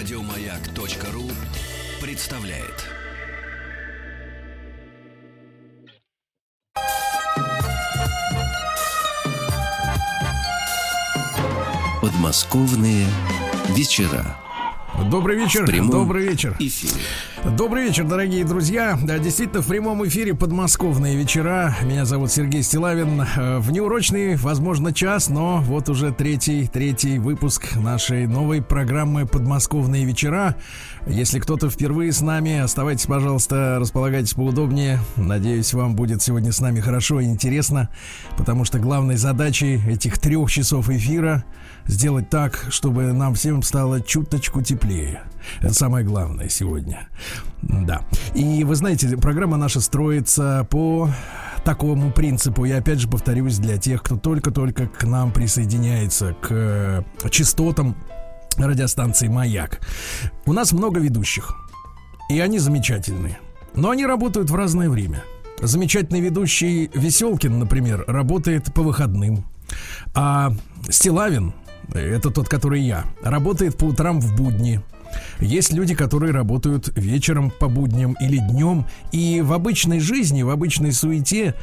Радиомаяк.ру представляет. Подмосковные вечера. Добрый вечер. Добрый вечер. Эфире. Добрый вечер, дорогие друзья. Да, действительно, в прямом эфире подмосковные вечера. Меня зовут Сергей Стилавин. Э, в неурочный, возможно, час, но вот уже третий, третий выпуск нашей новой программы «Подмосковные вечера». Если кто-то впервые с нами, оставайтесь, пожалуйста, располагайтесь поудобнее. Надеюсь, вам будет сегодня с нами хорошо и интересно, потому что главной задачей этих трех часов эфира сделать так, чтобы нам всем стало чуточку теплее. Это самое главное сегодня. Да. И вы знаете, программа наша строится по такому принципу. Я опять же повторюсь для тех, кто только-только к нам присоединяется к э, частотам радиостанции «Маяк». У нас много ведущих. И они замечательные. Но они работают в разное время. Замечательный ведущий Веселкин, например, работает по выходным. А Стилавин, это тот, который я, работает по утрам в будни. Есть люди, которые работают вечером по будням или днем. И в обычной жизни, в обычной суете,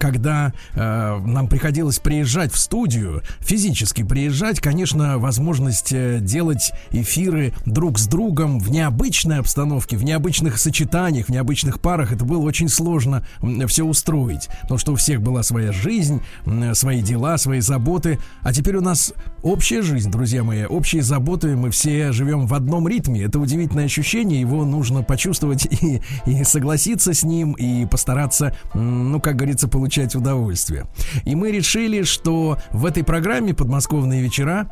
когда э, нам приходилось приезжать в студию, физически приезжать, конечно, возможность э, делать эфиры друг с другом в необычной обстановке, в необычных сочетаниях, в необычных парах, это было очень сложно все устроить. Потому что у всех была своя жизнь, свои дела, свои заботы. А теперь у нас общая жизнь, друзья мои, общие заботы. Мы все живем в одном ритме. Это удивительное ощущение, его нужно почувствовать и, и согласиться с ним, и постараться, ну, как говорится, получать удовольствие. И мы решили, что в этой программе «Подмосковные вечера»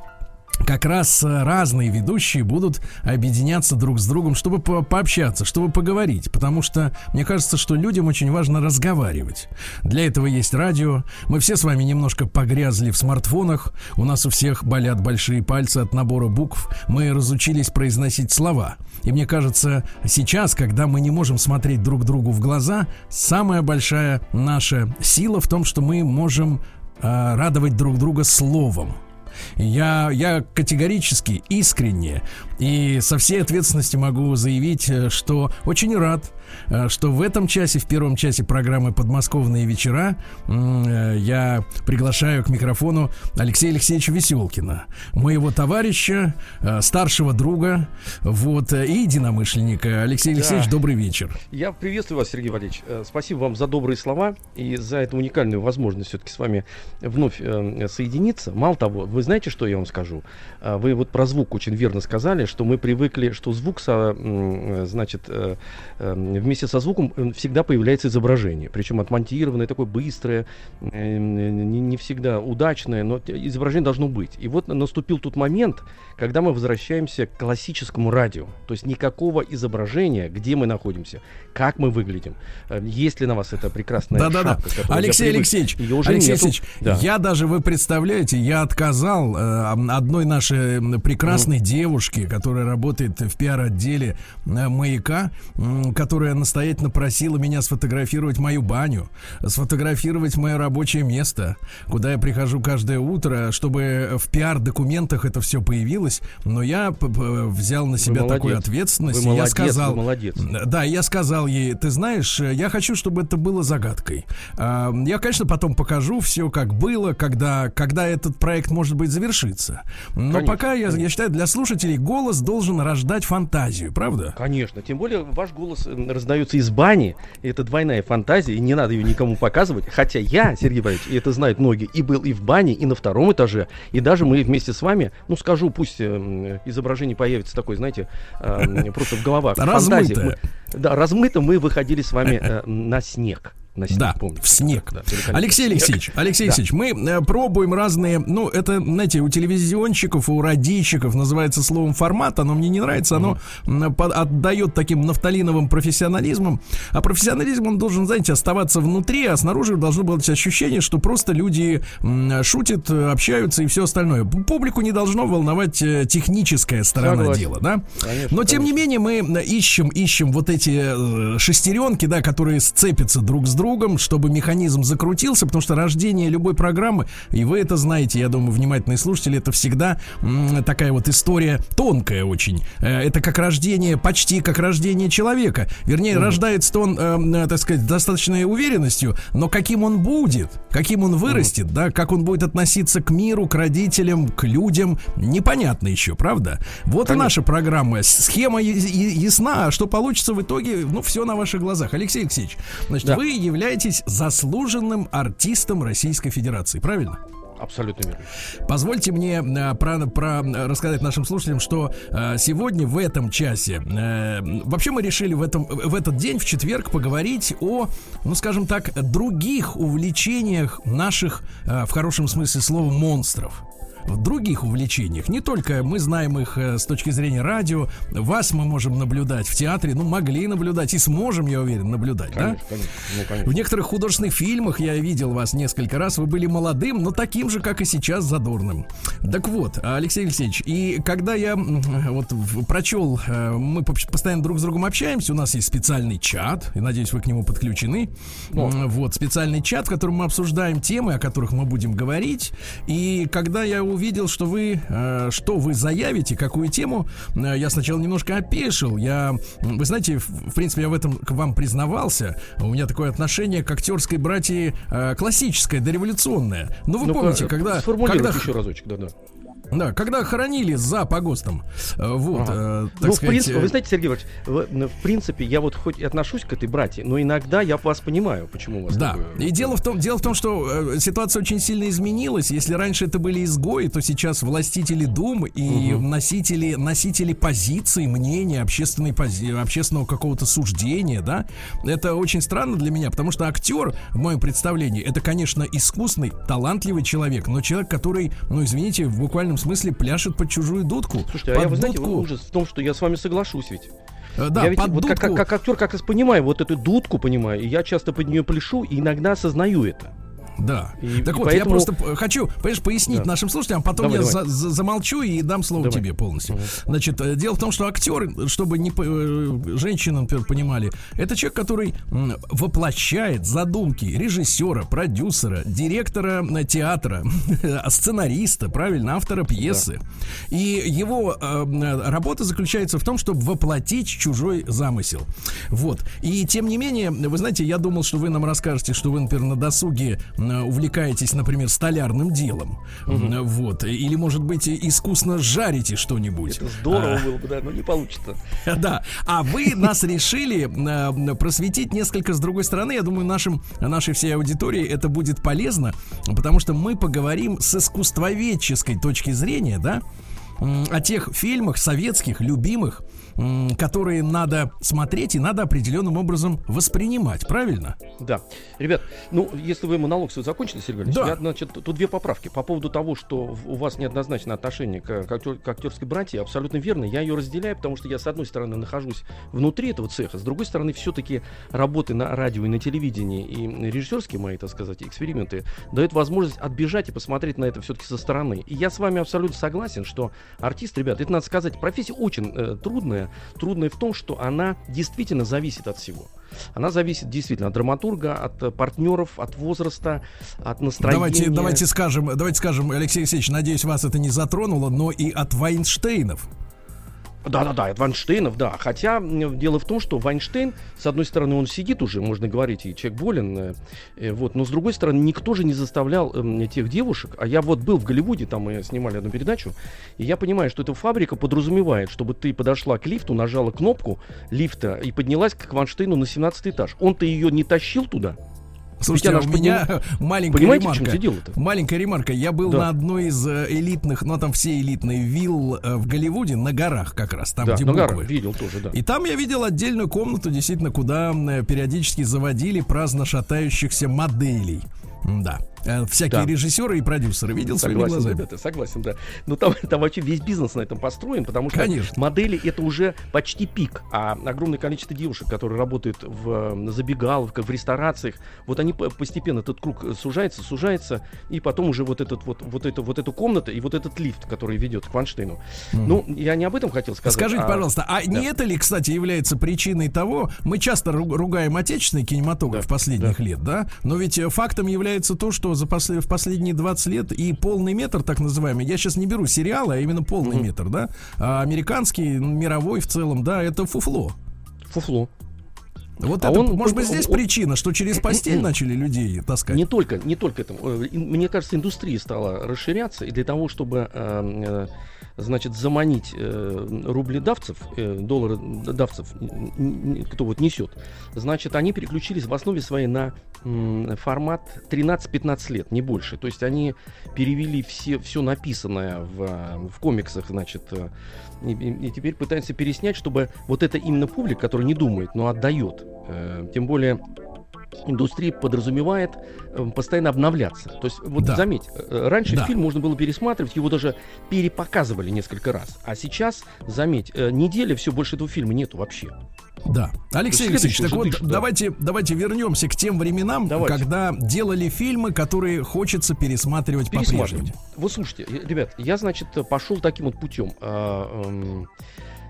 как раз э, разные ведущие будут объединяться друг с другом, чтобы по пообщаться, чтобы поговорить. Потому что мне кажется, что людям очень важно разговаривать. Для этого есть радио. Мы все с вами немножко погрязли в смартфонах. У нас у всех болят большие пальцы от набора букв. Мы разучились произносить слова. И мне кажется, сейчас, когда мы не можем смотреть друг другу в глаза, самая большая наша сила в том, что мы можем э, радовать друг друга словом. Я, я категорически, искренне и со всей ответственностью могу заявить, э, что очень рад, что в этом часе, в первом часе программы «Подмосковные вечера» э, я приглашаю к микрофону Алексея Алексеевича Веселкина, моего товарища, старшего друга, вот, и единомышленника. Алексей да. Алексеевич, добрый вечер. Я приветствую вас, Сергей Валерьевич. Спасибо вам за добрые слова и за эту уникальную возможность все-таки с вами вновь соединиться. Мало того, вы знаете, что я вам скажу? Вы вот про звук очень верно сказали, что мы привыкли, что звук, значит, э, э, вместе со звуком э, всегда появляется изображение, причем отмонтированное, такое быстрое, не всегда удачное, но изображение должно быть. И вот наступил тот момент, когда мы возвращаемся к классическому радио, то есть никакого изображения, где мы находимся, как мы выглядим, есть ли на вас эта прекрасная да, шапка. Да, да. Алексей Алексеевич, Алексей Алексеевич, да. я даже, вы представляете, я отказал э, одной нашей прекрасной mm. девушке, которая работает в пиар-отделе э, «Маяка», которая настоятельно просила меня сфотографировать мою баню, сфотографировать мое рабочее место, куда я прихожу каждое утро, чтобы в пиар-документах это все появилось. Но я взял на себя такую ответственность. Вы молодец, я сказал, вы молодец. Да, я сказал ей, ты знаешь, я хочу, чтобы это было загадкой. А, я, конечно, потом покажу все, как было, когда, когда этот проект, может быть, завершится. Но конечно, пока, я, я считаю, для слушателей голос должен должен рождать фантазию, правда? Конечно. Тем более ваш голос раздается из бани. И это двойная фантазия, и не надо ее никому показывать. Хотя я, Сергей Борисович, и это знают многие, и был и в бане, и на втором этаже. И даже мы вместе с вами, ну скажу, пусть э, изображение появится такое, знаете, э, просто в головах. Размытое. Да, размыто мы выходили с вами э, на снег на снег. Да, помните, в снег. Да, Алексей Алексееж, Алексей да. Алексеевич, мы э, пробуем разные, ну, это, знаете, у телевизионщиков, у радищиков называется словом формат, оно мне не нравится, оно угу. отдает таким нафталиновым профессионализмом, а профессионализм, он должен, знаете, оставаться внутри, а снаружи должно быть ощущение, что просто люди шутят, общаются и все остальное. Публику не должно волновать э, техническая сторона Согласен. дела, да? Конечно, Но, тем конечно. не менее, мы ищем, ищем вот эти э, шестеренки, да, которые сцепятся друг с другом, другом, чтобы механизм закрутился, потому что рождение любой программы, и вы это знаете, я думаю, внимательные слушатели, это всегда такая вот история тонкая очень. Э, это как рождение, почти как рождение человека. Вернее, mm. рождается он, э, э, так сказать, достаточной уверенностью, но каким он будет, каким он вырастет, mm. да, как он будет относиться к миру, к родителям, к людям, непонятно еще, правда? Вот Конечно. и наша программа. Схема ясна, а что получится в итоге, ну, все на ваших глазах. Алексей Алексеевич, значит, да. вы являетесь заслуженным артистом Российской Федерации, правильно? Абсолютно верно. Позвольте мне э, про, про рассказать нашим слушателям, что э, сегодня в этом часе, э, вообще мы решили в, этом, в этот день, в четверг, поговорить о, ну скажем так, других увлечениях наших, э, в хорошем смысле слова, монстров в других увлечениях. Не только мы знаем их э, с точки зрения радио, вас мы можем наблюдать в театре, ну, могли наблюдать и сможем, я уверен, наблюдать, конечно, да? Конечно, ну, конечно. В некоторых художественных фильмах я видел вас несколько раз, вы были молодым, но таким же, как и сейчас, задорным. Так вот, Алексей Алексеевич, и когда я вот прочел, э, мы постоянно друг с другом общаемся, у нас есть специальный чат, и надеюсь, вы к нему подключены. О. Вот, специальный чат, в котором мы обсуждаем темы, о которых мы будем говорить. И когда я увидел, что вы, э, что вы заявите, какую тему, э, я сначала немножко опешил. Я, вы знаете, в, в принципе, я в этом к вам признавался. У меня такое отношение к актерской братьи э, классическое, дореволюционное. Ну, вы ну помните, когда... когда... еще разочек, да-да. Да, когда хоронили за погостом. Э, вот, ага. э, так ну, сказать... в принципе, вы знаете, Сергей Иванович, в, в принципе, я вот хоть отношусь к этой братье, но иногда я вас понимаю, почему у вас Да, такое... и дело в, том, дело в том, что э, ситуация очень сильно изменилась. Если раньше это были изгои, то сейчас властители дум и угу. носители, носители позиций, мнения, общественной пози... общественного какого-то суждения, да, это очень странно для меня, потому что актер, в моем представлении, это, конечно, искусный, талантливый человек, но человек, который, ну, извините, в буквальном буквальном смысле пляшет под чужую дудку. Слушайте, под а я, вы знаете, ужас в том, что я с вами соглашусь ведь. Э, да, я ведь, вот как, как, как актер как раз понимаю, вот эту дудку понимаю, и я часто под нее пляшу, и иногда осознаю это. Да. И, так и вот, поэтому... я просто хочу, понимаешь, пояснить да. нашим слушателям, а потом давай, я давай. За, за, замолчу и дам слово давай. тебе полностью. Давай. Значит, э, дело в том, что актер, чтобы не э, женщины, например, понимали, это человек, который воплощает задумки режиссера, продюсера, директора э, театра, сценариста, правильно, автора пьесы. Да. И его э, работа заключается в том, чтобы воплотить чужой замысел. Вот. И тем не менее, вы знаете, я думал, что вы нам расскажете, что вы, например, на досуге увлекаетесь, например, столярным делом, угу. вот, или, может быть, искусно жарите что-нибудь. Это здорово а, было бы, да, но не получится. Да, а вы нас решили э, просветить несколько с другой стороны. Я думаю, нашим, нашей всей аудитории это будет полезно, потому что мы поговорим с искусствоведческой точки зрения, да, о тех фильмах советских, любимых, которые надо смотреть и надо определенным образом воспринимать, правильно? Да. Ребят, ну, если вы монолог свой закончили, Сергей да. я, значит, тут две поправки. По поводу того, что у вас неоднозначное отношение к, к, актер, к актерской братье, абсолютно верно. Я ее разделяю, потому что я, с одной стороны, нахожусь внутри этого цеха, с другой стороны, все-таки работы на радио и на телевидении и режиссерские мои, так сказать, эксперименты дают возможность отбежать и посмотреть на это все-таки со стороны. И я с вами абсолютно согласен, что артист, ребят, это надо сказать, профессия очень э, трудная, трудное, в том, что она действительно зависит от всего. Она зависит действительно от драматурга, от партнеров, от возраста, от настроения. Давайте, давайте скажем, давайте скажем, Алексей Алексеевич, надеюсь, вас это не затронуло, но и от Вайнштейнов. Да-да-да, Вайнштейнов, да. Хотя дело в том, что Вайнштейн, с одной стороны, он сидит уже, можно говорить, и человек болен, э, э, вот, но с другой стороны, никто же не заставлял э, тех девушек, а я вот был в Голливуде, там мы снимали одну передачу, и я понимаю, что эта фабрика подразумевает, чтобы ты подошла к лифту, нажала кнопку лифта и поднялась к Вайнштейну на 17 этаж. Он-то ее не тащил туда, Слушайте, а у меня маленькая Понимаете, ремарка. Маленькая ремарка. Я был да. на одной из э, элитных, ну там все элитные вилл э, в Голливуде, на горах как раз, там, да, где на буквы. Горах, видел тоже, да. И там я видел отдельную комнату, действительно, куда периодически заводили праздно шатающихся моделей. Да. Э, всякие Да. режиссеры и продюсеры. Видел своими Согласен, глазами. ребята, согласен, да. Но там, там вообще весь бизнес на этом построен, потому что Конечно. модели это уже почти пик, а огромное количество девушек, которые работают в забегаловках, в ресторациях, вот они по- постепенно этот круг сужается, сужается, и потом уже вот этот вот вот это вот эту комната и вот этот лифт, который ведет к Ванштейну. Ну, я не об этом хотел сказать. Скажите, а- пожалуйста, а да. не это ли, кстати, является причиной того, мы часто ру- ругаем отечественный кинематограф Да, последних лет, да? Но ведь э, фактом является то, что за после- в последние 20 лет и полный метр, так называемый, я сейчас не беру сериалы, а именно полный метр, да? А американский, мировой в целом, да, это фуфло. Фуфло. Вот А это, он- может быть, здесь он- причина, что через постель начали людей таскать. Не только, не только это. Э, Мне кажется, индустрия стала расширяться, и для того, чтобы, э, э, значит, заманить э, рубледавцев, э, н- кто вот несет, значит, они переключились в основе своей на м, формат 13-15 лет, не больше. То есть они перевели все, все написанное в, э, в комиксах, значит, э, и- и теперь пытаются переснять, чтобы вот это именно публика, которая не думает, но отдает. Э, Тем более индустрия подразумевает э, постоянно обновляться. То есть, вот Да. заметь, э, раньше Да. фильм можно было пересматривать, его даже перепоказывали несколько раз. А сейчас, заметь, э, недели все больше этого фильма нету вообще. Да. Алексей Алексеевич, так вот, да. давайте, давайте вернемся к тем временам, Давайте. когда делали фильмы, которые хочется пересматривать Пересматривать. по-прежнему. Вот слушайте, ребят, я, значит, пошел таким вот путем.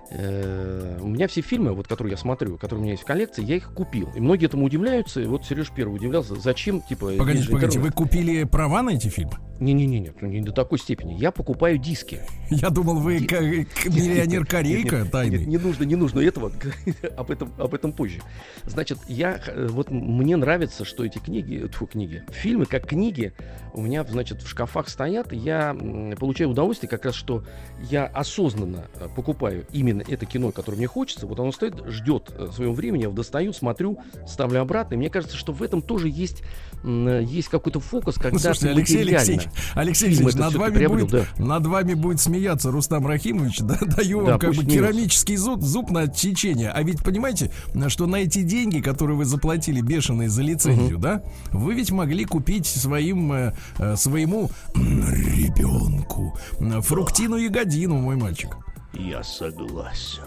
Э, у меня все фильмы, вот, которые я смотрю, которые у меня есть в коллекции, я их купил. И многие этому удивляются. И вот Сереж первый удивлялся, зачем, типа... Погодите, погодите, интернет. вы купили права на эти фильмы? Не-не-не, ну, не до такой степени. Я покупаю диски. Я думал, вы к- миллионер Корейка Нет, тайный. нет, не нужно, не нужно этого. об этом, об этом позже. Значит, я э, вот мне нравится, что эти книги, тьфу, книги, фильмы как книги у меня, значит, в шкафах стоят. Я получаю удовольствие как раз, что я осознанно э, покупаю именно это кино, которое мне хочется. Вот оно стоит, ждет э, своего времени, я достаю, смотрю, ставлю обратно. И мне кажется, что в этом тоже есть, есть какой-то фокус, когда Ну, слушайте, Алексей Алексеевич, Алексей Алексеевич, над вами, приобрел, будет, над вами будет смеяться Рустам Рахимович, да, даю вам Да, как бы смеется. керамический зуб, зуб на отсечение. А ведь понимаете, что на эти деньги, которые вы заплатили бешеные за лицензию, да, вы ведь могли купить своим, э, э, своему ребенку фруктину ягодину, мой мальчик. Я согласен.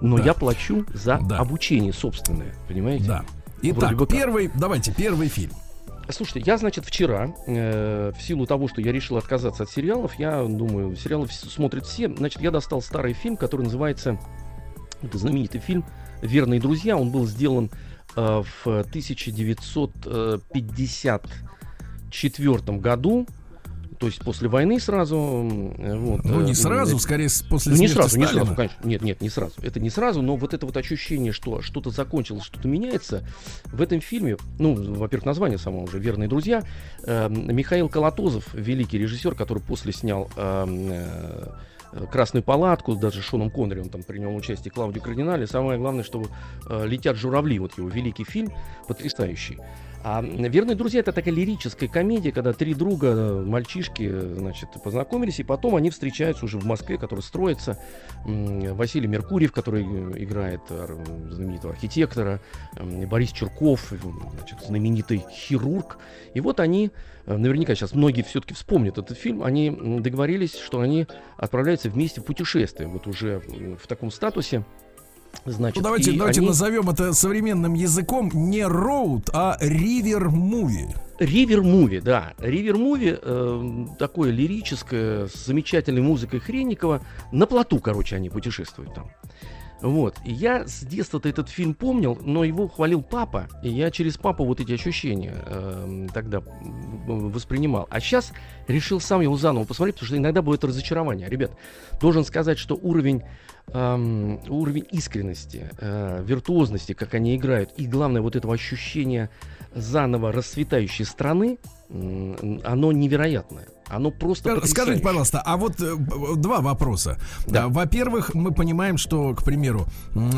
Но я плачу за Да. обучение собственное, понимаете? Да. Итак, первый, давайте, первый фильм. Слушайте, я, значит, вчера, э, в силу того, что я решил отказаться от сериалов, я думаю, сериалы смотрят все, значит, я достал старый фильм, который называется, это знаменитый фильм «Верные друзья». Он был сделан э, в 1954 году, то есть после войны сразу. м, Вот, Ну, э, не сразу, скорее с- после ну, не сразу, не Сталина. сразу, конечно. Нет, нет, не сразу. Это не сразу, но вот это вот ощущение, что что-то закончилось, что-то меняется, в этом фильме, ну, во-первых, название само уже «Верные друзья», э, Михаил Колотозов, великий режиссер, который после снял э, э, «Красную палатку», даже Шоном Коннери, он там принял участие, Клаудио Кардинали. Самое главное, что э, «Летят журавли», вот его великий фильм, потрясающий. А «Верные друзья» — это такая лирическая комедия, когда три друга, э, мальчишки, э, значит, познакомились, и потом они встречаются уже в Москве, которая строится. Василий Меркурьев, который э, играет знаменитого архитектора, Борис Черков, э, значит, знаменитый хирург. И вот они, наверняка сейчас многие все-таки вспомнят этот фильм, они договорились, что они отправляются вместе в путешествие, вот уже в таком статусе. Значит, Ну, давайте, давайте они- назовем это современным языком не роуд, а ривер муви. Ривер Муви, да. Ривер Муви, э, такое лирическое, с замечательной музыкой Хренникова. На плоту, короче, они путешествуют там. Вот. И я с детства-то этот фильм помнил, но его хвалил папа, и я через папу вот эти ощущения э, тогда воспринимал. А сейчас решил сам его заново посмотреть, потому что иногда бывает разочарование. Ребят, должен сказать, что уровень, эм, уровень искренности, э, виртуозности, как они играют, и главное вот этого ощущения заново расцветающей страны, м, оно невероятное. Оно просто Скажите, пожалуйста, а вот э, два вопроса. Да. А, Во-первых, мы понимаем, что, к примеру,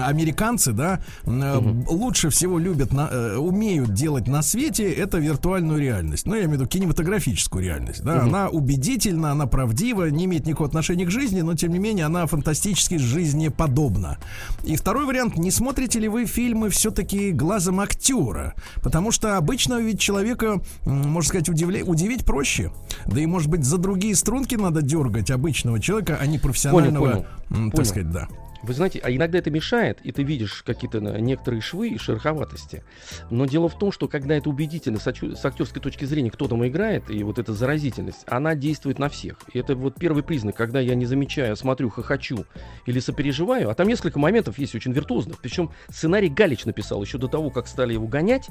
американцы, да, э, Мгм. лучше всего любят, на- э, умеют делать на свете это виртуальную реальность. Ну, я имею в виду кинематографическую реальность. Да, Мгм. она убедительна, она правдива, не имеет никакого отношения к жизни, но тем не менее она фантастически жизнеподобна. И второй вариант: не смотрите ли вы фильмы все-таки глазом актера? Потому что обычно ведь человека, можно сказать, сказать, удивля... удивить проще. Да и, может быть, за другие струнки надо дергать обычного человека, а не профессионального, Понял, понял. так сказать, да. Вы знаете, а иногда это мешает, и ты видишь какие-то некоторые швы и шероховатости. Но дело в том, что когда это убедительно с, с актерской точки зрения, кто там играет, и вот эта заразительность, она действует на всех. И это вот первый признак, когда я не замечаю, смотрю, хохочу или сопереживаю. А там несколько моментов есть очень виртуозных. Причем сценарий Галич написал еще до того, как стали его гонять.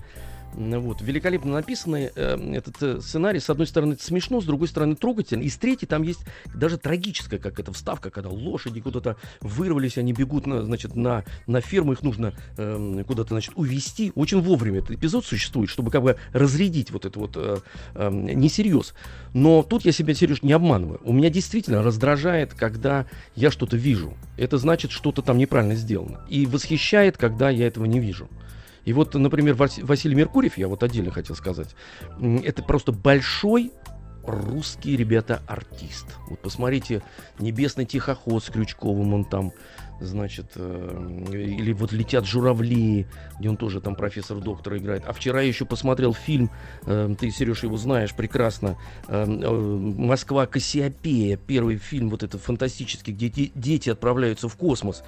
Вот, великолепно написанный э, этот э, сценарий. С одной стороны, это смешно, с другой стороны, трогательно. И с третьей там есть даже трагическая, как эта вставка, когда лошади куда-то вырвались, они бегут на, значит, на, на ферму, их нужно э, куда-то, значит, увести. Очень вовремя этот эпизод существует, чтобы как бы разрядить вот это вот э, э, несерьез. Но тут я себя, Сереж, не обманываю. У меня действительно раздражает, когда я что-то вижу. Это значит, что-то там неправильно сделано. И восхищает, когда я этого не вижу. И вот, например, Василий Меркурьев, я вот отдельно хотел сказать, это просто большой русский, ребята, артист. Вот посмотрите, «Небесный тихоход» с Крючковым, он там, значит, э, или вот «Летят журавли», где он тоже там профессор-доктор играет. А вчера я еще посмотрел фильм, э, ты, Сереж, его знаешь прекрасно, э, «Москва Кассиопея», первый фильм вот этот фантастический, где дети отправляются в космос.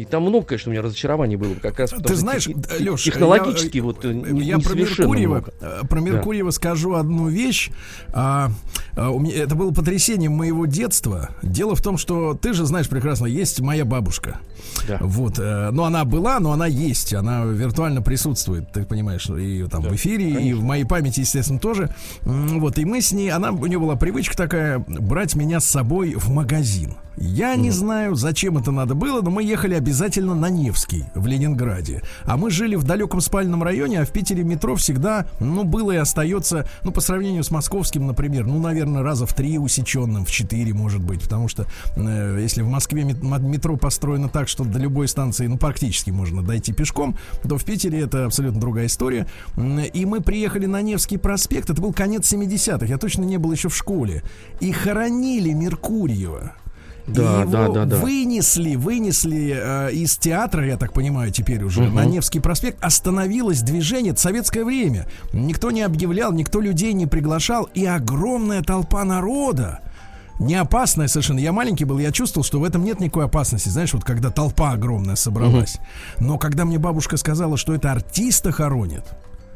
И там много, конечно, у меня разочарований было как раз. Ты знаешь, Леш, технологически я, вот я про Меркурьева, много. Э, про Меркурьева да. скажу одну вещь. А, а, у меня, это было потрясением моего детства. Дело в том, что ты же знаешь прекрасно, есть моя бабушка. Да. Вот, э, но она была, но она есть, она виртуально присутствует, ты понимаешь, и там да, в эфире, конечно. и в моей памяти, естественно, тоже. Вот, и мы с ней, она, у нее была привычка такая брать меня с собой в магазин. Я не знаю, зачем это надо было, но мы ехали обязательно на Невский в Ленинграде. А мы жили в далеком спальном районе, а в Питере метро всегда, ну, было и остается, ну, по сравнению с московским, например, ну, наверное, раза в три усеченным, в четыре, может быть, потому что э, если в Москве метро построено так, что до любой станции, ну, практически можно дойти пешком, то в Питере это абсолютно другая история. И мы приехали на Невский проспект, это был конец 70-х, я точно не был еще в школе, и хоронили Меркурьева. Да, его да, да, да. Вынесли, вынесли э, из театра, я так понимаю, теперь уже угу. на Невский проспект. Остановилось движение, это советское время. Никто не объявлял, никто людей не приглашал. И огромная толпа народа не опасная совершенно. Я маленький был, я чувствовал, что в этом нет никакой опасности. Знаешь, вот когда толпа огромная собралась. Угу. Но когда мне бабушка сказала, что это артиста хоронит,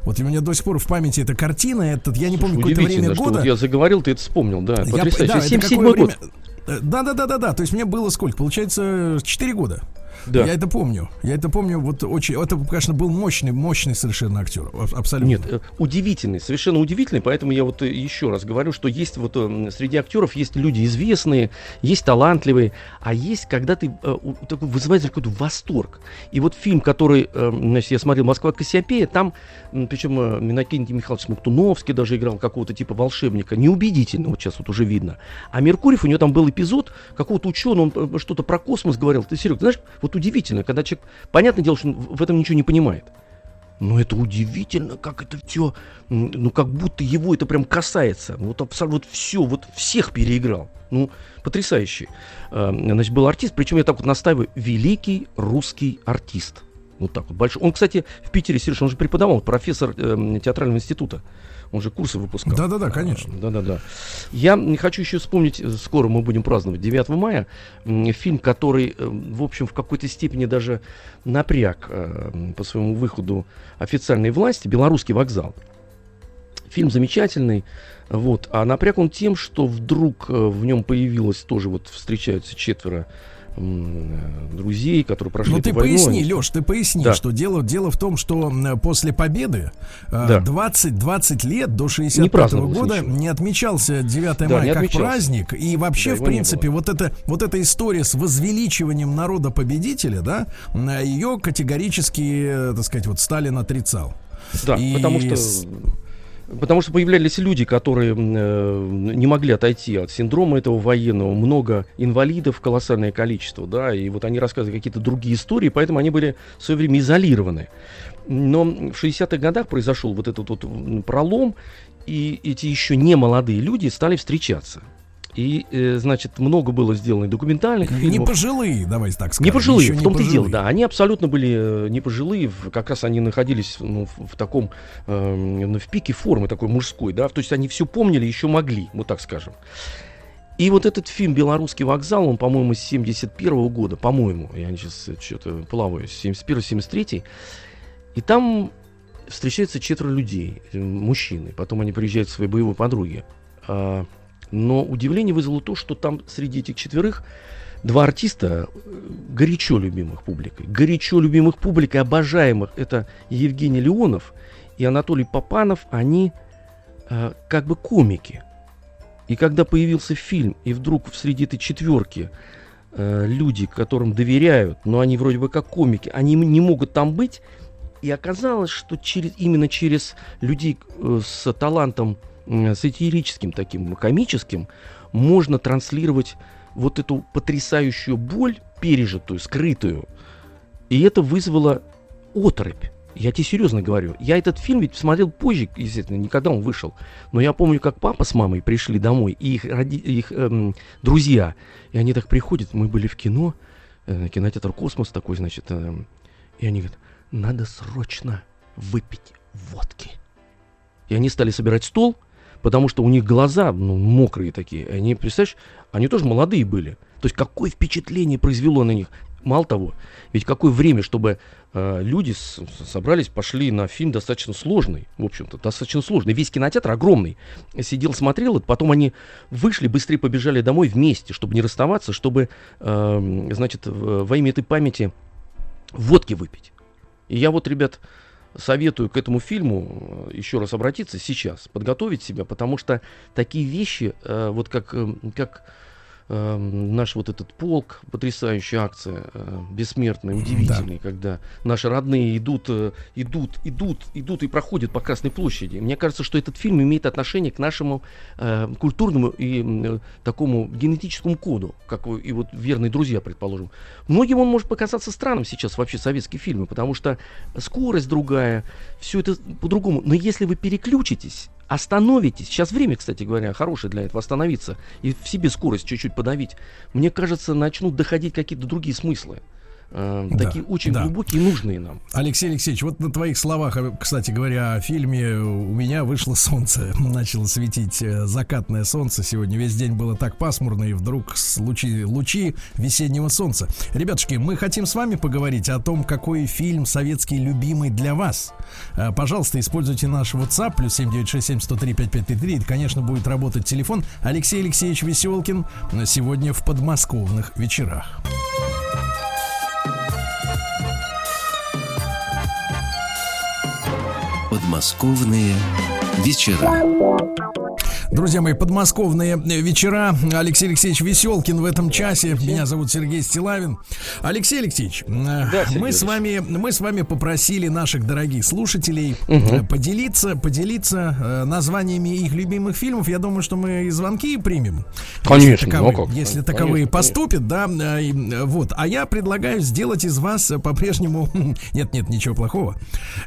вот у меня до сих пор в памяти эта картина, этот, я не помню, какое-то время года. Вот я заговорил, ты это вспомнил, да. Я, да, 77 год. Время... Да, да, да, да, да. То есть мне было сколько? Получается, 4 года. Да. Я это помню. Я это помню. Вот очень. Это, конечно, был мощный, мощный совершенно актер. Абсолютно. Нет, э, удивительный, совершенно удивительный. Поэтому я вот э, еще раз говорю, что есть вот э, среди актеров есть люди известные, есть талантливые, а есть, когда ты такой вызывается какой-то восторг. И вот фильм, который, значит, я смотрел Москва Кассиопея, там, причем Минакентий Михайлович Смоктуновский даже играл какого-то типа волшебника, неубедительно, вот сейчас вот уже видно. А Меркурьев, у него там был эпизод какого-то ученого, он что-то про космос говорил. Ты, Серег, знаешь, вот удивительно, когда человек, понятное дело, что он в этом ничего не понимает. Но это удивительно, как это все, ну как будто его это прям касается. Вот абсолютно вот все, вот всех переиграл. Ну, потрясающий. А, значит, был артист, причем я так вот настаиваю, великий русский артист. Вот так вот большой. Он, кстати, в Питере, Сереж, он же преподавал, профессор э, театрального института. Он же курсы выпускал. Да-да-да, конечно. Да-да-да. Я хочу еще вспомнить, э, скоро мы будем праздновать 9 мая, фильм, который, э, в общем, в какой-то степени даже напряг э, по своему выходу официальной власти, «Белорусский вокзал». Фильм замечательный, вот, а напряг он тем, что вдруг в нем появилось тоже, вот встречаются четверо друзей, которые прошли Ну ты войну, поясни. Леш, ты поясни, да. что дело, дело в том, что после победы э, да. 20-20 лет до 65 -го года ничего. не отмечался 9 да, мая как отмечался. праздник. И вообще, да, в принципе, вот эта, вот эта история с возвеличиванием народа победителя, да, ее категорически, э, так сказать, вот Сталин отрицал. Да, и потому что Потому что появлялись люди, которые э, не могли отойти от синдрома этого военного, много инвалидов, колоссальное количество, да, и вот они рассказывали какие-то другие истории, поэтому они были в свое время изолированы. Но в 60-х годах произошел вот этот вот пролом, и эти еще не молодые люди стали встречаться. И, э, значит, много было сделано документальных фильмов. Не пожилые, давайте так скажем. Не пожилые, Еще в том-то и дело, да. Они абсолютно были э, не пожилые, как раз они находились ну, в, в таком, ну, в пике формы такой мужской, да. То есть они все помнили, еще могли, вот так скажем. И вот этот фильм «Белорусский вокзал», он, по-моему, с 71 года, по-моему, я сейчас что-то плаваю, 71-73, и там встречаются четверо людей, э, мужчины, потом они приезжают к своей боевой подруге. А, Но удивление вызвало то, что там среди этих четверых два артиста э, горячо любимых публикой. Горячо любимых публикой, обожаемых. Это Евгений Леонов и Анатолий Попанов. Они э, как бы комики. И когда появился фильм, и вдруг среди этой четверки э, люди, которым доверяют, но они вроде бы как комики, они не могут там быть. И оказалось, что через, именно через людей э, с талантом сатирическим таким, комическим, можно транслировать вот эту потрясающую боль, пережитую, скрытую. И это вызвало оторопь. Я тебе серьезно говорю. Я этот фильм ведь смотрел позже, естественно, не когда он вышел. Но я помню, как папа с мамой пришли домой, и их, роди- их эм, друзья. И они так приходят, мы были в кино, э, кинотеатр «Космос» такой, значит. эм, и они говорят, надо срочно выпить водки. И они стали собирать стол, потому что у них глаза ну, мокрые такие. Они, представляешь, они тоже молодые были. То есть какое впечатление произвело на них. Мало того, ведь какое время, чтобы э, люди с- собрались, пошли на фильм достаточно сложный, в общем-то, достаточно сложный. Весь кинотеатр огромный. Сидел, смотрел, это, потом они вышли, быстрее побежали домой вместе, чтобы не расставаться, чтобы, э, значит, во имя этой памяти водки выпить. И я вот, ребят, советую к этому фильму э, еще раз обратиться сейчас, подготовить себя, потому что такие вещи, э, вот как, э, как э, наш вот этот полк, потрясающая акция, э, бессмертная, удивительная, когда наши родные идут, э, идут, идут, идут и проходят по Красной площади. Мне кажется, что этот фильм имеет отношение к нашему э, культурному и э, такому генетическому коду, как и вот верные друзья, предположим. Многим он может показаться странным сейчас вообще советские фильмы, потому что скорость другая, все это по-другому. Но если вы переключитесь, остановитесь, сейчас время, кстати говоря, хорошее для этого, остановиться и в себе скорость чуть-чуть подавить, мне кажется, начнут доходить какие-то другие смыслы. Э, Да, такие очень да. глубокие и нужные нам. Алексей Алексеевич, вот на твоих словах, э, кстати говоря, о фильме у меня вышло солнце, начало светить э, закатное солнце. Сегодня весь день было так пасмурно, и вдруг лучи, лучи весеннего солнца. Ребятушки, мы хотим с вами поговорить о том, какой фильм советский любимый для вас. Э, Пожалуйста, используйте наш WhatsApp, плюс 7967-103-5533. Это, конечно, будет работать телефон. Алексей Алексеевич Веселкин сегодня в подмосковных вечерах. Подмосковные вечера. Друзья мои, подмосковные вечера. Алексей Алексеевич Веселкин в этом часе. Меня зовут Сергей Стилавин. Алексей Алексеевич, э, Сергей мы с вами мы с вами попросили наших дорогих слушателей э, поделиться поделиться э, названиями их любимых фильмов. Я думаю, что мы и звонки примем. Конечно, если таковые, ну как, если конечно, таковые конечно. поступят, да. э, и, вот. А я предлагаю сделать из вас по-прежнему нет нет ничего плохого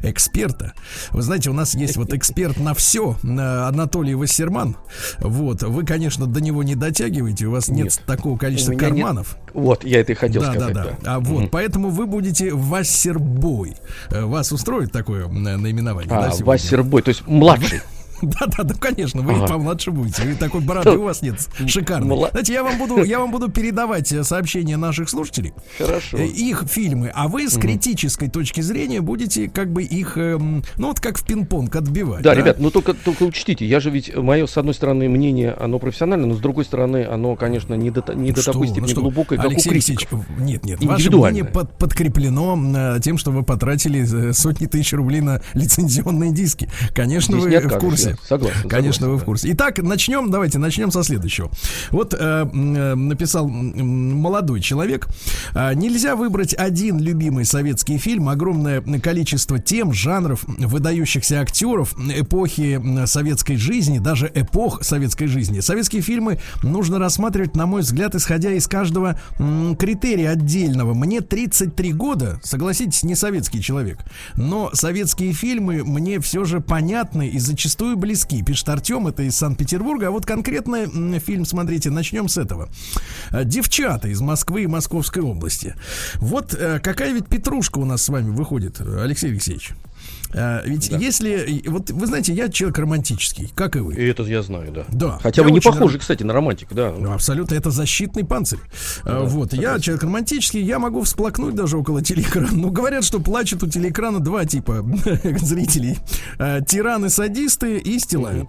эксперта. Вы знаете, у нас есть вот эксперт на все Анатолий Вассерман. Вот, вы, конечно, до него не дотягиваете, у вас нет, Нет. такого количества меня нет карманов. Вот, я это и хотел да, сказать. да, да. да. А вот, поэтому вы будете Вассербой. Э, Вас устроит такое м, наименование? А, да, сегодня? Вассербой, то есть младший. Да, да, да, конечно, вы Ага. помладше будете. Вы такой бороды у вас нет. Шикарно. Мла- Знаете, я вам буду, я вам буду передавать э, сообщения наших слушателей, Хорошо. э, их фильмы, а вы с критической точки зрения будете как бы их, эм, ну вот как в пинг-понг отбивать. Да, ребят, ну только, только учтите, я же ведь, мое, с одной стороны, мнение, оно профессиональное, но с другой стороны, оно, конечно, не до, не до такой Ну степени что, глубокое, как Алексей у критиков. Алексеевич, нет, нет, ваше мнение под- подкреплено э, тем, что вы потратили э, сотни тысяч рублей на лицензионные диски. Конечно, Здесь вы в откажешь, курсе. согласен, Конечно, согласен, вы в курсе. Итак, начнем. Давайте начнем со следующего. Вот э, э, написал молодой человек. А, Нельзя выбрать один любимый советский фильм. Огромное количество тем, жанров, выдающихся актеров, эпохи советской жизни, даже эпох советской жизни. Советские фильмы нужно рассматривать, на мой взгляд, исходя из каждого м, критерия отдельного. Мне 33 года, согласитесь, не советский человек. Но советские фильмы мне все же понятны и зачастую близки, пишет Артем, это из Санкт-Петербурга. А вот конкретно фильм, смотрите, начнем с этого. Э, Девчата из Москвы и Московской области. Вот э, какая ведь петрушка у нас с вами выходит, Алексей Алексеевич. А, ведь да. если, вот вы знаете, я человек романтический, как и вы. И это я знаю, да. Да. Хотя вы не похожи, ром... кстати, на романтика, да. Ну, абсолютно, это защитный панцирь. А, да, вот, согласен. я человек романтический, я могу всплакнуть даже около телеэкрана. Ну, говорят, что плачут у телеэкрана два типа зрителей. А, тираны-садисты и стилави.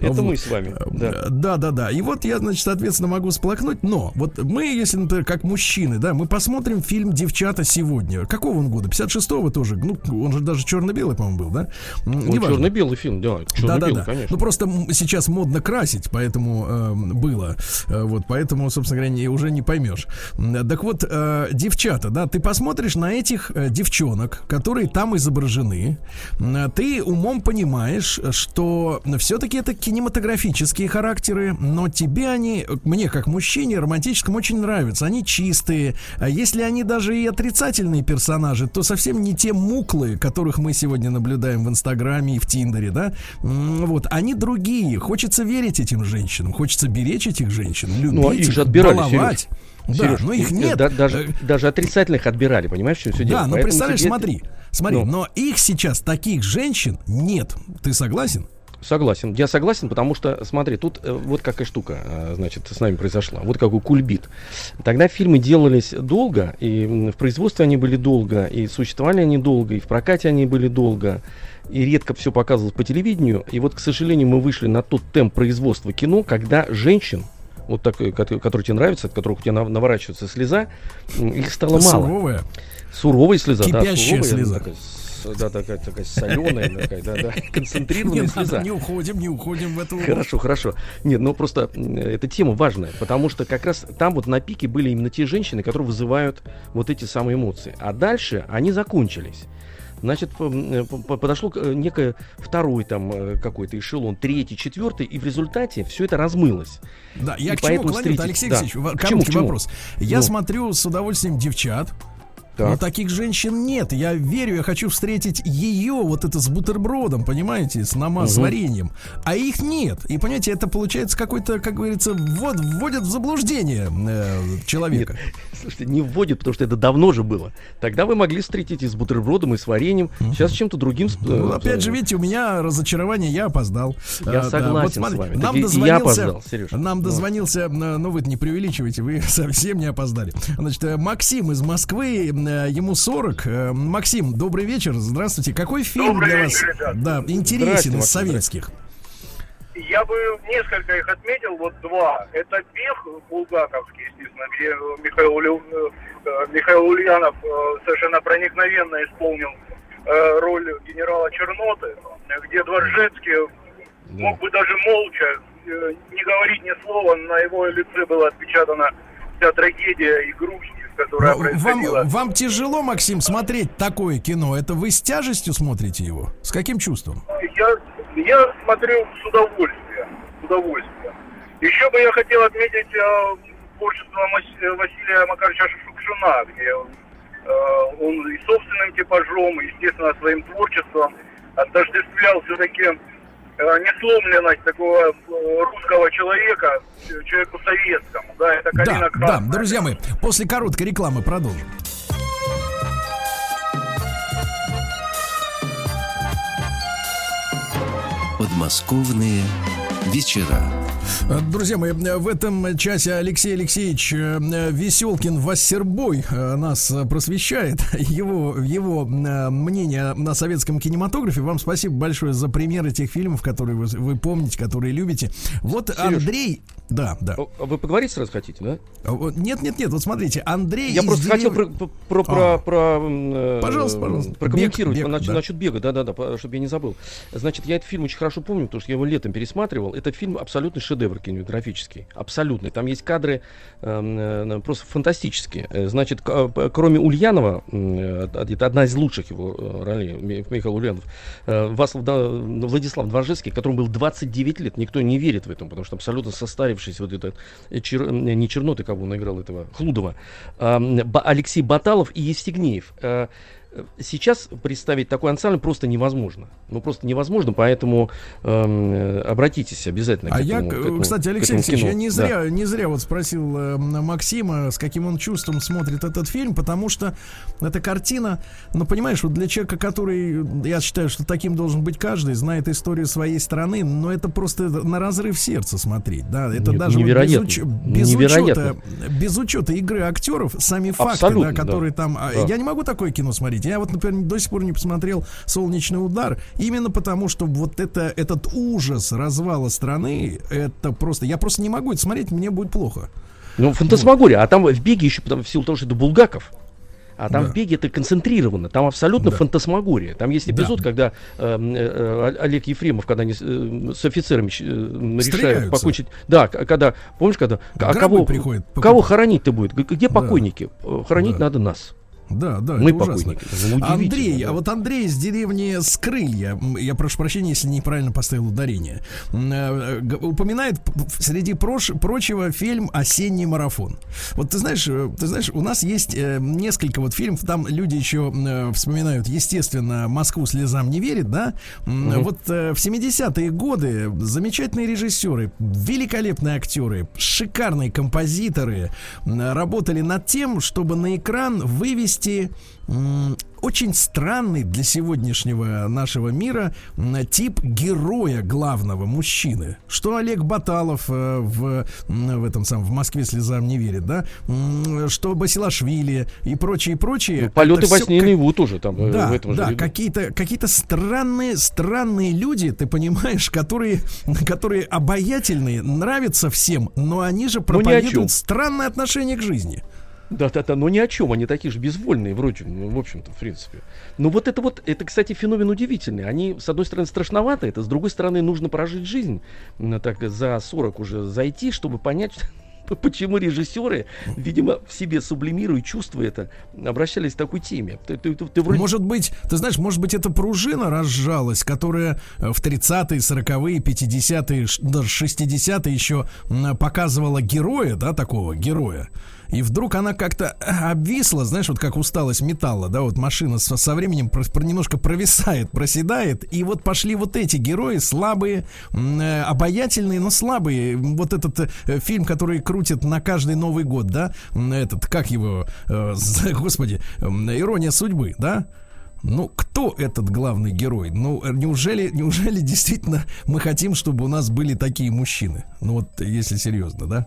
Это вот. мы с вами, да. Да, да, да. И вот я, значит, соответственно, могу всплакнуть, но вот мы, если, например, как мужчины, да, мы посмотрим фильм «Девчата сегодня». Какого он года? 56-го тоже? Ну, он же даже черно-белый, по-моему, был, да? Ну, черно-белый фильм, да. Да, да, да. конечно. Ну, просто сейчас модно красить, поэтому э, было. Э, вот, поэтому, собственно говоря, не, уже не поймешь. Так вот, э, девчата, да, ты посмотришь на этих э, девчонок, которые там изображены, э, ты умом понимаешь, что все-таки это кинематографические характеры, но тебе они, мне как мужчине, романтическому очень нравятся. Они чистые. А если они даже и отрицательные персонажи, то совсем не те муклы, которых мы сегодня наблюдаем в Инстаграме и в Тиндере, да, вот, они другие. Хочется верить этим женщинам, хочется беречь этих женщин, любить ну, а их, же отбирали, баловать. Да, Сереж, но их нет. Да, даже, э, даже отрицательных отбирали, понимаешь, что все Да, но представляешь, тебе... смотри, смотри, ну. но их сейчас таких женщин нет. Ты согласен? Согласен. Я согласен, потому что, смотри, тут э, вот какая штука, э, значит, с нами произошла. Вот какой кульбит. Тогда фильмы делались долго, и в производстве они были долго, и существовали они долго, и в прокате они были долго, и редко все показывалось по телевидению. И вот, к сожалению, мы вышли на тот темп производства кино, когда женщин, вот такой, который тебе нравится, от которых у тебя наворачивается слеза, их стало мало. Суровая. Суровая слеза, Кипящая да, суровая, слеза да, такая, такая соленая, такая, да, да, концентрированная Нет, слеза. не уходим, не уходим в эту Хорошо, хорошо. Нет, ну просто эта тема важная, потому что как раз там вот на пике были именно те женщины, которые вызывают вот эти самые эмоции. А дальше они закончились. Значит, э, подошло э, некое второй там э, какой-то эшелон, третий, четвертый, и в результате все это размылось. Да, я и к чему клоню, встретить... Алексей да. Алексеевич, короткий чему, чему? вопрос. Я ну. смотрю с удовольствием девчат, так. Но таких женщин нет. Я верю, я хочу встретить ее, вот это с бутербродом, понимаете, с намаз, угу. с вареньем. А их нет. И понимаете, это получается какой-то, как говорится, ввод, вводят в заблуждение э, человека. Нет. Слушайте, не вводит, потому что это давно же было. Тогда вы могли встретить и с бутербродом, и с вареньем. Угу. Сейчас чем-то другим. Ну, опять же, видите, у меня разочарование, я опоздал. Я а, согласен да. вот, смотри, с вами. Нам так дозвонился, я опоздал. Нам ну. дозвонился, ну вы не преувеличиваете, вы совсем не опоздали. Значит, э, Максим из Москвы, Э, ему 40. Э, Максим, добрый вечер. Здравствуйте. Какой фильм добрый для вечер, вас ребят. да, интересен из советских? Я бы несколько их отметил, вот два. Это Бех булгаковский, естественно, где Михаил, э, Михаил Ульянов совершенно проникновенно исполнил роль генерала Черноты, где Дворжецкий мог бы даже молча не говорить ни слова, на его лице была отпечатана вся трагедия и грусть которая Но Вам, вам тяжело, Максим, смотреть такое кино? Это вы с тяжестью смотрите его? С каким чувством? Я, я смотрю с удовольствием. С удовольствием. Еще бы я хотел отметить э, творчество Василия Макаровича Шукшина, где э, он и собственным типажом, и, естественно, своим творчеством отождествлял все-таки Э, несломленность такого э, русского человека человеку советскому. Да, это Карина да, да, друзья мои, после короткой рекламы продолжим. Подмосковные вечера. Друзья мои, в этом часе Алексей Алексеевич э, Веселкин Вассербой э, нас просвещает. Его, его э, мнение на советском кинематографе. Вам спасибо большое за примеры тех фильмов, которые вы, вы помните, которые любите. Вот Сереж, Андрей... Да, да. Вы поговорить сразу хотите, да? Нет, нет, нет. Вот смотрите, Андрей. Я просто дерев... хотел про, про, про, а. про пожалуйста, пожалуйста. прокомментировать бег, бег, насчет, да. насчет бега, да, да, да, чтобы я не забыл. Значит, я этот фильм очень хорошо помню, потому что я его летом пересматривал. Это фильм абсолютно шедевр кинематографический, абсолютный. Там есть кадры э, э просто фантастические. Э, значит, э, кроме Ульянова, э, это одна из лучших его ролей, Михаил Ульянов, э, Васлав, да, Владислав Дворжецкий, которому был 29 лет, никто не верит в этом, потому что абсолютно состарившийся вот этот, чер, не Черноты, кого он играл этого, Хлудова, э, Алексей Баталов и Евстигнеев. Э, сейчас представить такой ансамбль просто невозможно. Ну, просто невозможно, поэтому эм, обратитесь обязательно а к этому. А я, к этому, кстати, Алексей Алексеевич, я не зря, да. не зря вот спросил э, Максима, с каким он чувством смотрит этот фильм, потому что эта картина, ну, понимаешь, вот для человека, который, я считаю, что таким должен быть каждый, знает историю своей страны, но это просто на разрыв сердца смотреть, да, это не, даже невероятно, вот без, уч- без невероятно. учета, без учета игры актеров, сами факты, да, которые да. там, а, Да. я не могу такое кино смотреть, я вот, например, до сих пор не посмотрел «Солнечный удар», именно потому, что вот это, этот ужас развала страны, это просто, я просто не могу это смотреть, мне будет плохо. Ну, фантасмагория. А там в Беге еще, потому, в силу того, что это Булгаков. А там Да. в Беге это концентрировано, там абсолютно Да. фантасмагория. Там есть эпизод, Да. когда э, э, Олег Ефремов, когда они с, э, с офицерами э, решают покончить. Да, когда, помнишь, когда, а кого, покупать. кого хоронить-то будет? Где Да. покойники? Э, Хоронить Да. надо нас. Да, да, Мы это покойники. Андрей, да. а вот Андрей из деревни Скрылья, я прошу прощения, если неправильно поставил ударение, э, упоминает среди прош- прочего фильм «Осенний марафон». Вот ты знаешь, э, ты знаешь, у нас есть э, несколько вот фильмов, там люди еще вспоминают, естественно, «Москву слезам не верит», да? Мгм. Вот в 70-е годы замечательные режиссеры, великолепные актеры, шикарные композиторы работали над тем, чтобы на экран вывести м, очень странный для сегодняшнего нашего мира тип героя главного мужчины. Что Олег Баталов э, в, в этом самом в Москве слезам не верит, да? Что Басилашвили и прочие, прочие. Ну, полеты во сне наяву тоже там э, да, в этом же да, какие-то какие-то странные странные люди, ты понимаешь, которые которые обаятельные, нравятся всем, но они же Ну, проповедуют странное отношение к жизни. Да, да, да, но ни о чем, они такие же безвольные, вроде, ну, в общем-то, в принципе. Но вот это вот, это, кстати, феномен удивительный. Они, с одной стороны, страшновато, это, с другой стороны, нужно прожить жизнь, так за 40 уже зайти, чтобы понять, почему режиссеры, видимо, в себе сублимируя, чувствуя это, обращались к такой теме. Ты, ты- ты- ты вроде Может быть, ты знаешь, может быть, это пружина разжалась, которая э, в 30-е, 40-е, 50-е, ш- даже 60-е еще показывала героя, да, такого героя. И вдруг она как-то э, обвисла, знаешь, вот как усталость металла, да, вот машина со, со временем про- про- немножко провисает, проседает, и вот пошли вот эти герои, слабые, э, обаятельные, но слабые. Вот этот э, фильм, который крутят на каждый Новый год, да, этот, как его, э, господи, м, ирония судьбы, да, ну, кто этот главный герой? Ну, неужели, неужели действительно мы хотим, чтобы у нас были такие мужчины? Ну, вот, если серьезно, да?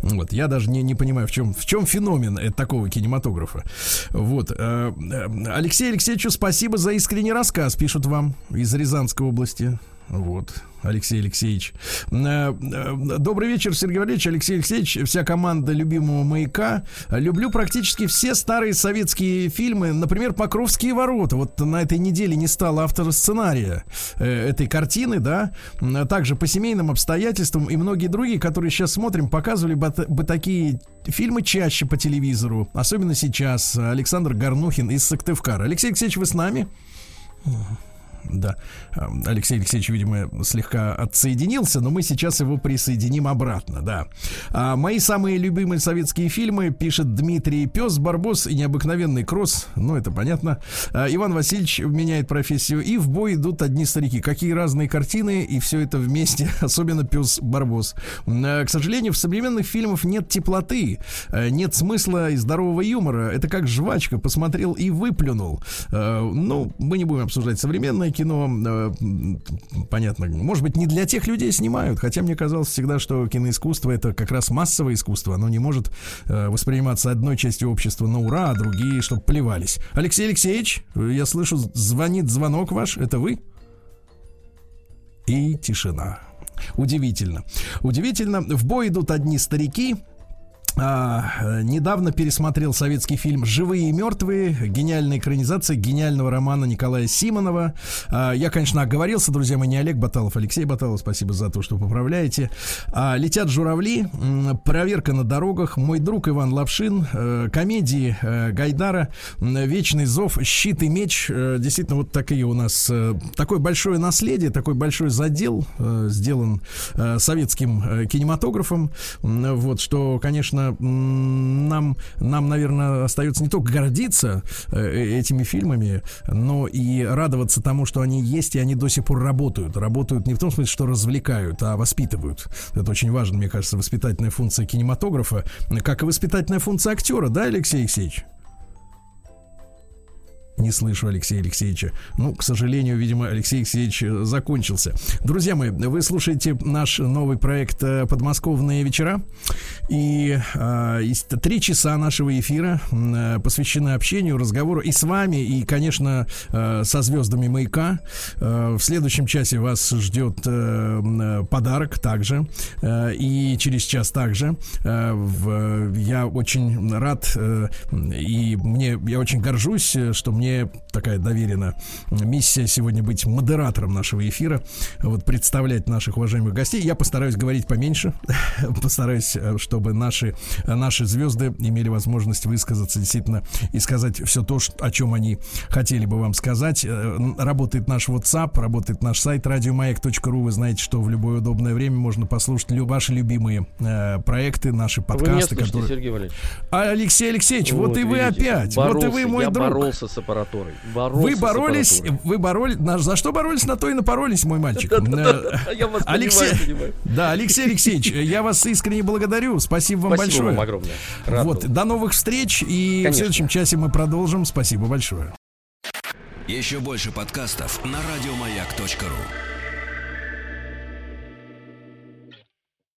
Вот, я даже не, не понимаю, в чем, в чем феномен э, такого кинематографа. Вот. э, э, Алексей Алексеевичу спасибо за искренний рассказ, пишут вам из Рязанской области. Вот, Алексей Алексеевич. Э, э, Добрый вечер, Сергей Валерьевич, Алексей Алексеевич, вся команда любимого маяка. Люблю практически все старые советские фильмы, например, «Покровские ворота». Вот на этой неделе не стало автора сценария э, этой картины, да. Также по семейным обстоятельствам и многие другие, которые сейчас смотрим, показывали бы такие фильмы чаще по телевизору. Особенно сейчас. Александр Горнухин из Сыктывкара. Алексей Алексеевич, вы с нами? Да. А, Алексей Алексеевич, видимо, слегка отсоединился, но мы сейчас его присоединим обратно, да. А, мои самые любимые советские фильмы, пишет Дмитрий Пес, Барбос и необыкновенный кросс. Ну, это понятно. А, Иван Васильевич меняет профессию. И в бой идут одни старики. Какие разные картины, и все это вместе, особенно Пес Барбос. А, к сожалению, в современных фильмах нет теплоты, а, нет смысла и здорового юмора. Это как жвачка. Посмотрел и выплюнул. А, ну, мы не будем обсуждать современное кино. Э, Понятно. Может быть, не для тех людей снимают. Хотя мне казалось всегда, что киноискусство это как раз массовое искусство. Оно не может э, восприниматься одной частью общества на ура, а другие, чтобы плевались. Алексей Алексеевич, я слышу, звонит звонок ваш. Это вы? И тишина. Удивительно. Удивительно. В бой идут одни старики. А, недавно пересмотрел советский фильм «Живые и мертвые», гениальная экранизация гениального романа Николая Симонова. А, я, конечно, оговорился, друзья мои, не Олег Баталов, Алексей Баталов, спасибо за то, что поправляете. А, «Летят журавли», «Проверка на дорогах», «Мой друг Иван Лапшин», э, комедии э, Гайдара, «Вечный зов», «Щит и меч». Э, Действительно, вот такие у нас, такое большое наследие, такой большой задел сделан советским кинематографом. Вот, что, конечно, конечно, нам, нам, наверное, остается не только гордиться э, этими фильмами, но и радоваться тому, что они есть, и они до сих пор работают. Работают не в том смысле, что развлекают, а воспитывают. Это очень важно, мне кажется, воспитательная функция кинематографа, как и воспитательная функция актера, да, Алексей Алексеевич? Не слышу Алексея Алексеевича. Ну, к сожалению, видимо, Алексей Алексеевич э, закончился. Друзья мои, вы слушаете наш новый проект э, «Подмосковные вечера». И э, три часа нашего эфира э, посвящены общению, разговору и с вами, и, конечно, э, со звездами «Маяка». Э, в следующем часе вас ждет э, подарок также. Э, и через час также. Э, в, я очень рад э, и мне я очень горжусь, что мне мне такая доверена миссия сегодня быть модератором нашего эфира, вот представлять наших уважаемых гостей. Я постараюсь говорить поменьше, постараюсь, э, чтобы наши, наши звезды имели возможность высказаться действительно и сказать все то, о чем они хотели бы вам сказать. Э, работает наш WhatsApp, работает наш сайт радиомаяк.ру. Вы знаете, что в любое удобное время можно послушать ваши любимые э, проекты, наши подкасты. Вы меня слышите, которые... Сергей Валерьевич? А, Алексей Алексеевич, вот, вот и вы видите, опять. Боролся, вот и вы мой я друг. боролся с аппаратурой. Боролся вы боролись, вы боролись, за что боролись, на то и напоролись, мой мальчик. Алексей, да, Алексей Алексеевич, я вас искренне благодарю, спасибо вам большое. Вам огромное. Вот, до новых встреч и в следующем часе мы продолжим. Спасибо большое. Еще больше подкастов на радиомаяк.ру.